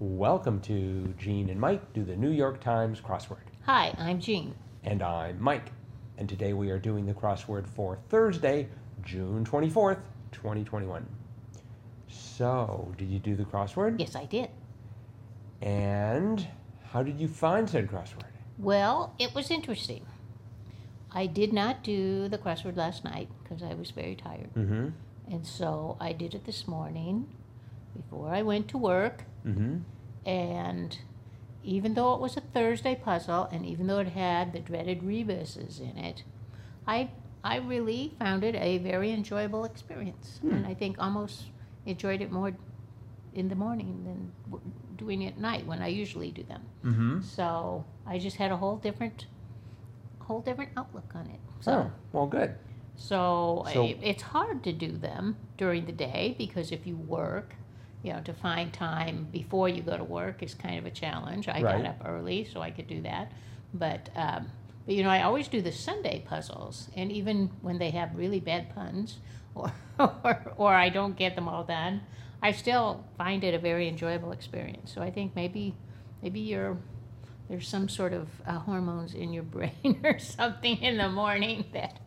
Welcome to Gene and Mike do the New York Times crossword. Hi, I'm Jean. And I'm Mike. And today we are doing the crossword for Thursday, June 24th, 2021. So, did you do the crossword? Yes, I did. And how did you find said crossword? Well, it was interesting. I did not do the crossword last night because I was very tired. Mm-hmm. And so I did it this morning before I went to work. Mm-hmm. And even though it was a Thursday puzzle and even though it had the dreaded rebuses in it, I I really found it a very enjoyable experience. Hmm. And I think almost enjoyed it more in the morning than w- doing it at night when I usually do them. Mm-hmm. So I just had a whole different, whole different outlook on it. So, Oh, well, good. so, So- I, it's hard to do them during the day because if you work, you know, to find time before you go to work is kind of a challenge. I Right. got up early so I could do that, but um, but you know, I always do the Sunday puzzles, and even when they have really bad puns, or or, or I don't get them all done, I still find it a very enjoyable experience. So I think maybe maybe you're there's some sort of uh, hormones in your brain or something in the morning that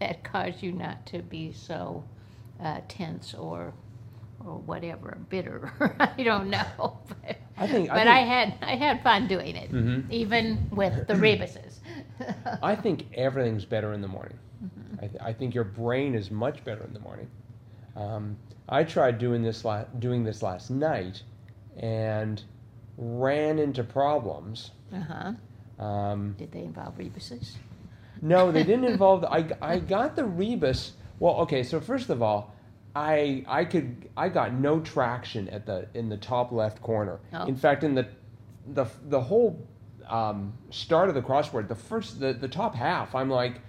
that cause you not to be so uh, tense or or whatever bitter. I don't know, but, I think- I but think- I had I had fun doing it, Mhm. even with the rebuses. I think everything's better in the morning. Mm-hmm. I, th- I think your brain is much better in the morning. Um, I tried doing this la- doing this last night, and ran into problems. uh huh. Um, Did they involve rebuses? no, they didn't involve. The, I I got the rebus. Well, okay. So first of all, I I could I got no traction at the in the top left corner. Oh. In fact, in the the the whole um, start of the crossword, the first the the top half, I'm like,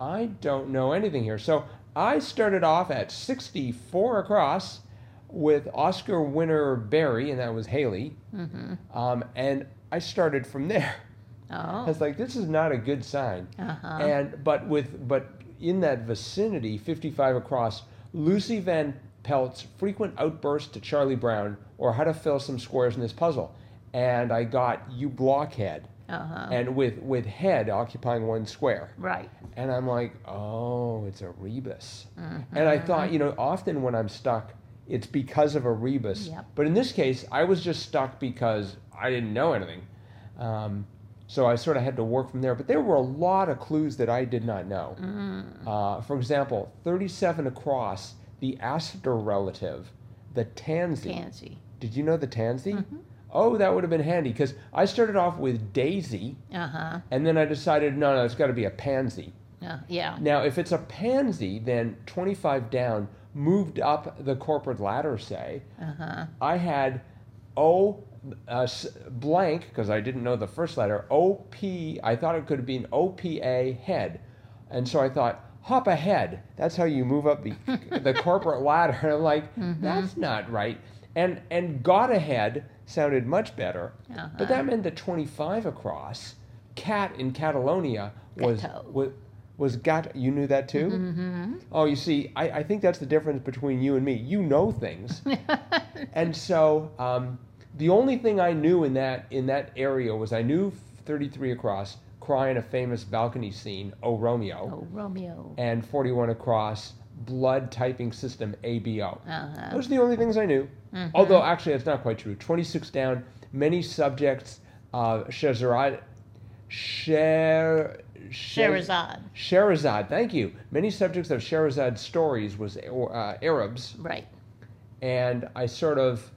I don't know anything here. So I started off at 64 across with Oscar winner Berry, and that was Halle. Mm-hmm. Um, and I started from there. I Oh. was like, this is not a good sign. Uh-huh. And but with but in that vicinity, 55 across, Lucy Van Pelt's frequent outbursts to Charlie Brown or how to fill some squares in this puzzle. And I got you blockhead. Uh-huh. And with with head occupying one square. right. And I'm like, oh, it's a rebus. Mm-hmm. And I thought, you know, often when I'm stuck, it's because of a rebus. Yep. But in this case, I was just stuck because I didn't know anything. Um, so I sort of had to work from there. But there were a lot of clues that I did not know. Mm. Uh, for example, 37 across, the aster relative, the tansy. Tansy. Did you know the tansy? Mm-hmm. Oh, that would have been handy because I started off with daisy, Uh-huh. and then I decided, no, no, it's got to be a pansy. Uh, yeah. Now, if it's a pansy, then 25 down, moved up the corporate ladder, say, Uh-huh. I had O uh, blank, because I didn't know the first letter, OP, I thought it could have been OPA head. And so I thought, hop ahead. That's how you move up the, the corporate ladder. And I'm like, that's not right. And, and got ahead sounded much better. But that meant that 25 across, cat in Catalonia was, Gato. was, was gat. You knew that too? Mm-hmm. Oh, you see, I, I think that's the difference between you and me. You know things, and so um, the only thing I knew in that in that area was I knew 33 across, crying a famous balcony scene, "Oh Romeo," Oh, Romeo. and 41 across, blood typing system ABO. Uh-huh. Those are the only things I knew. Although actually, that's not quite true. 26 down, many subjects, uh, Scheherazade, Sher, Sherazade. Sherazade, thank you. Many subjects of Shehrazade's stories was uh, Arabs, Right. and I sort of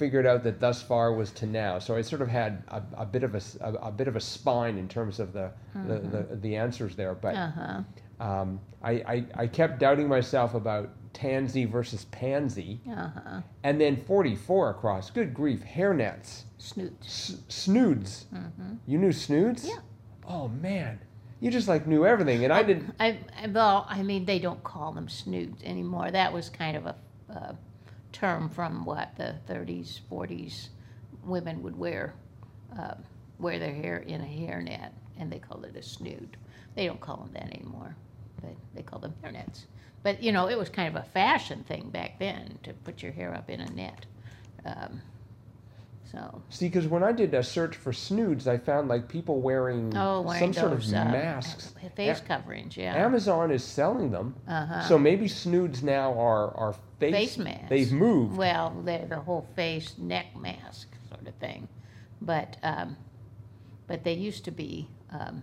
figured out that thus far was to now. So I sort of had a, a bit of a, a- a bit of a spine in terms of the the, the, the answers there. But Uh-huh. um, I, I, I kept doubting myself about tansy versus pansy, Uh-huh. and then 44 across. Good grief, hairnets, Snoot. S- snoods. You knew snoods? Yeah. Oh man, you just like knew everything, and I didn't. I, I well, I mean, they don't call them snoods anymore. That was kind of a uh, term from what the 30s, 40s. Women would wear uh, wear their hair in a hairnet, and they called it a snood. They don't call them that anymore. but they call them hairnets. But you know, it was kind of a fashion thing back then to put your hair up in a net. Um, So, See, because when I did a search for snoods, I found like people wearing, oh, wearing some sort of uh, masks. face A- coverings, yeah. Amazon is selling them, uh-huh. so maybe snoods now are are face. face masks. They've moved. Well, they're the whole face neck mask sort of thing, but um, but they used to be. Um,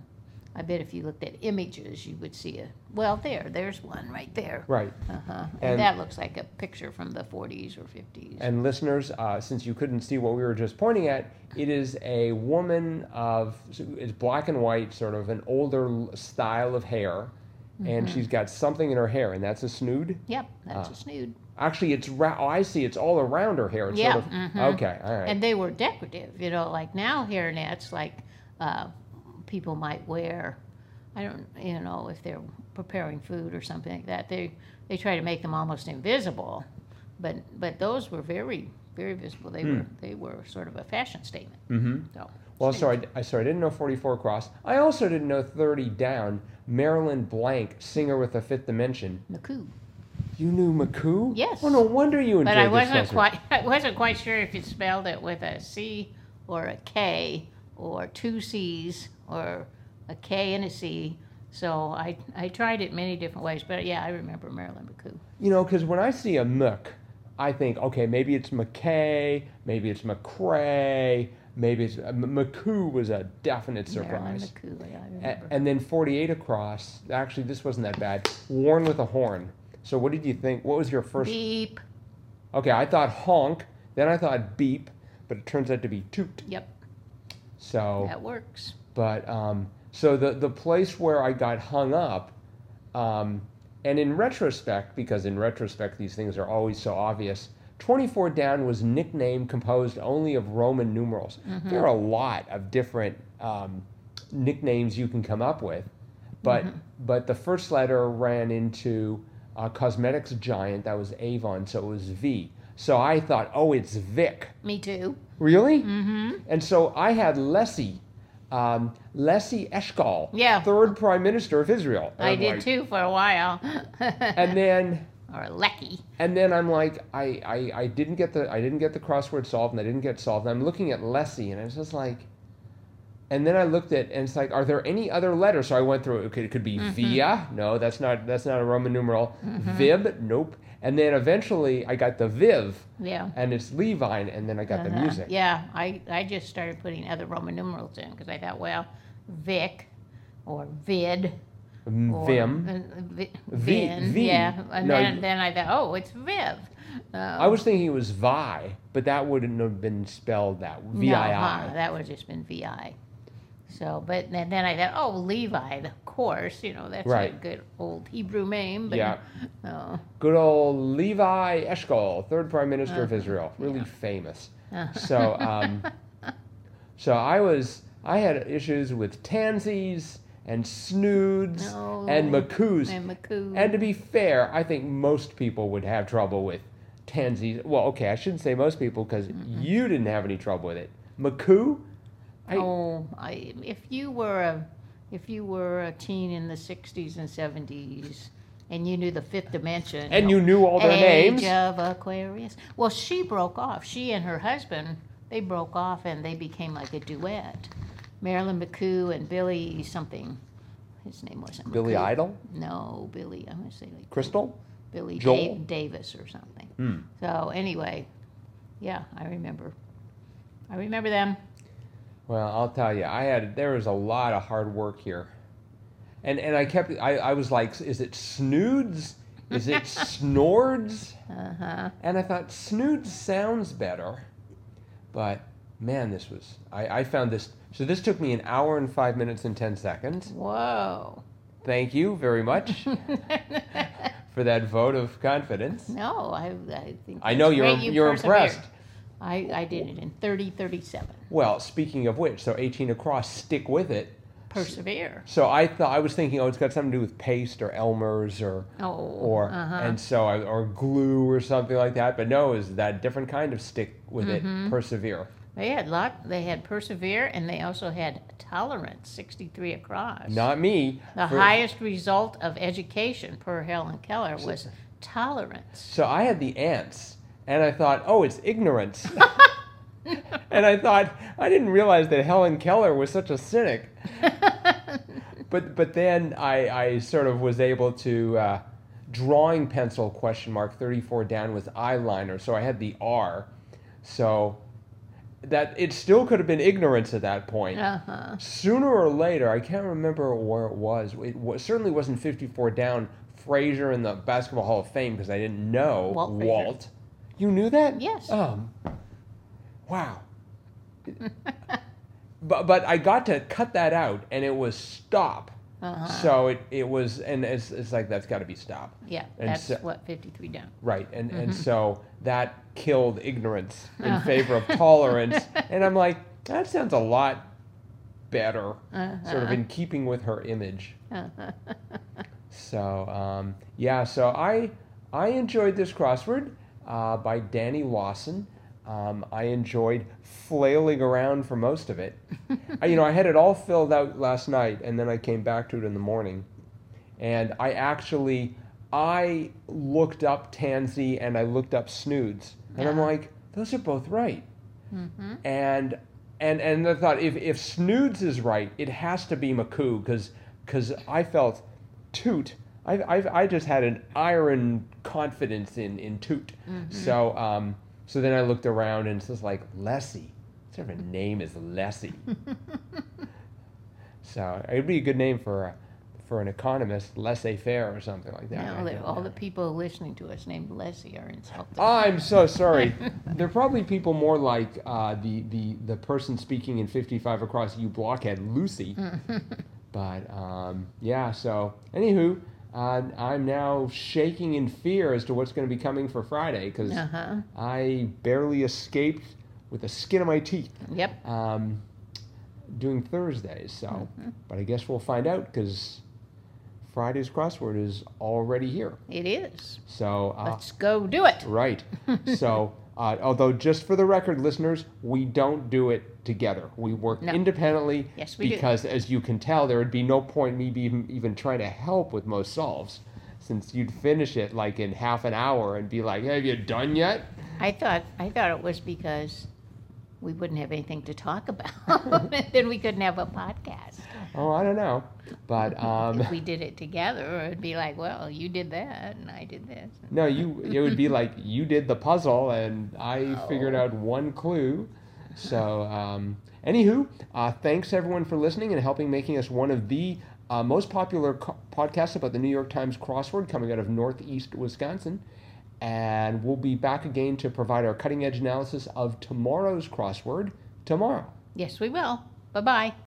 I bet if you looked at images, you would see a. Well, there, there's one right there. Right. Uh-huh. And, And- that looks like a picture from the 40s or 50s. And listeners, uh, since you couldn't see what we were just pointing at, it is a woman of it's black and white, sort of an older style of hair, Mm-hmm. and she's got something in her hair, and that's a snood. yep, that's Ah. a snood. Actually, it's ra- oh, I see. It's all around her hair. It's Yeah, sort of mhm. okay. All right. And they were decorative, you know, like now hairnets, like uh, people might wear. I don't, you know, if they're preparing food or something like that, they they try to make them almost invisible, but but those were very very visible. They were they were sort of a fashion statement. mm-hmm. So Well, snoods. so I, I sorry, I didn't know 44 across. I also didn't know 30 down. Marilyn Blank, singer with the Fifth Dimension. McCoo. You knew McCoo? Yes. Oh, no wonder you enjoyed But I wasn't quite I wasn't quite sure if you spelled it with a C or a K or two C's or a K and a C. So I I tried it many different ways, but yeah, I remember Marilyn McCoo. You know, because when I see a Mc, I think, okay, maybe it's McKay, maybe it's McCray, maybe it's uh, McCoo was a definite surprise. McCoo, yeah, I A- remember. and then 48 across. Actually, this wasn't that bad. Worn with a horn. So what did you think? What was your first? Beep. Okay, I thought honk. Then I thought beep, but it turns out to be toot. Yep, So, that works. but um, so the the place where I got hung up, um, and in retrospect, because in retrospect these things are always so obvious. 24 down was nickname composed only of Roman numerals. There are a lot of different um, nicknames you can come up with, but but the first letter ran into a cosmetics giant that was Avon, so it was V. So I thought, oh, it's Vic. Me too. Really? Mm-hmm. And so I had Leslie, um, Eshkol, Yeah. third prime minister of Israel. And I I'm did like- too for a while. And then, or Lecky. and then I'm like, I, I, I didn't get the, I didn't get the crossword solved, and I didn't get solved. And I'm looking at Leslie, and I was just like, and then I looked at, and it's like, are there any other letters? So I went through. Okay, it could be Mm-hmm. Via. No, that's not, that's not a Roman numeral. Vib. Nope. And then eventually I got the Viv, Yeah. and it's Levine, and then I got the Uh-huh. music. Yeah, I, I just started putting other Roman numerals in because I thought, well, Vic or Vid. Or, Vim. uh, Vi- V- Vin, V. yeah. And No, then, then I thought, oh, it's Viv. Uh, I was thinking it was Vi, but that wouldn't have been spelled that V I No, that would have just been VI. So, but then, then I thought, oh, Levi, of course, you know, that's a good old Hebrew name. But, Yeah. Oh, Good old Levi Eshkol, third prime minister of Uh-huh. Israel, really Yeah. famous. Uh. So, um, so I was, I had issues with tansies and snoods No. and McCoos. and. And to be fair, I think most people would have trouble with tansies. Well, okay, I shouldn't say most people because you didn't have any trouble with it. McCoo? I, oh, I, if you were a, if you were a teen in the '60s and '70s, and you knew the fifth dimension, and you knew all their Age names? of Aquarius. Well, she broke off. She and her husband, they broke off and they became like a duet. Marilyn McCoo and Billy something. His name wasn't Billy McCoo. Idol? No, Billy. I'm gonna say like Crystal? Billy Joel? Da- Davis or something. Hmm. So anyway, yeah, I remember. I remember them. Well, I'll tell you, I had there was a lot of hard work here, and and I kept I, I was like, is it snoods? Is it snords? Uh huh. And I thought snoods sounds better, but man, this was I, I found this. So this took me an hour and five minutes and ten seconds. Whoa. Thank you very much for that vote of confidence. no, I, I think. I know you're you you're impressed. I, I did it in 30, 37. Well, speaking of which, so 18 across, stick with it. Persevere. So I thought I was thinking, oh, it's got something to do with paste or Elmer's or Oh. or uh-huh. and so I, or glue or something like that. But no, was that different kind of stick with Mm-hmm. it, persevere. They had lot. They had persevere, and they also had tolerance, sixty-three across. Not me. the For- highest result of education per Helen Keller was tolerance. So I had the ants, and I thought, oh, it's ignorance. and I thought I didn't realize that Helen Keller was such a cynic. but but then I, I sort of was able to uh, drawing pencil question mark 34 down with eyeliner, so I had the R. So that it still could have been ignorance at that point. Uh-huh. Sooner or later, I can't remember where it was. It was, certainly wasn't 54 down. Frazier in the Basketball Hall of Fame because I didn't know Walt Frazier. You knew that? Yes. Um. Wow. but but I got to cut that out, and it was stop. Uh-huh. So it, it was, and it's, it's like that's got to be stopped. Yeah, And that's so- what 53 down. Right, and Mm-hmm. and so that killed ignorance in Uh-huh. favor of tolerance, and I'm like, that sounds a lot better, sort of in keeping with her image. Uh-huh. So um, yeah, so I I enjoyed this crossword uh, by Danny Lawson. Um, I enjoyed flailing around for most of it. I, you know, I had it all filled out last night, and then I came back to it in the morning, and I actually I looked up Tansy and I looked up Snoods, and I'm like, those are both right. And and and I thought if if Snoods is right, it has to be McCoo because because I felt Toot. I I I just had an iron confidence in in Toot. So um so then I looked around and it's just like Lessie. What sort of a name is Lessie? so it'd be a good name for a, for an economist, laissez-faire or something like that. Now, I all know. the people listening to us named Leslie are insulted. I'm so sorry. They're probably people more like uh, the, the the person speaking in 55 across you blockhead, Lucy. but um, yeah, so anywho, uh, I'm now shaking in fear as to what's going to be coming for Friday because Uh-huh. I barely escaped with the skin of my teeth Yep. um, doing Thursdays. So, Mm-hmm. but I guess we'll find out because Friday's crossword is already here. It is. So uh, Let's go do it. Right. so, uh, although just for the record, listeners, we don't do it together. We work No. independently. Yes, we do. because, as you can tell, there would be no point me even, even trying to help with most solves, since you'd finish it like in half an hour and be like, "Have you done yet?" I thought I thought it was because we wouldn't have anything to talk about. then we couldn't have a podcast. Oh, I don't know, but um, If we did it together, it'd be like, well, you did that and I did this. no, you. It would be like you did the puzzle and I figured Oh. out one clue. So, um, anywho, uh, thanks everyone for listening and helping making us one of the uh, most popular co- podcasts about the New York Times crossword coming out of Northeast Wisconsin. And we'll be back again to provide our cutting edge analysis of tomorrow's crossword tomorrow. Yes, we will. Bye bye.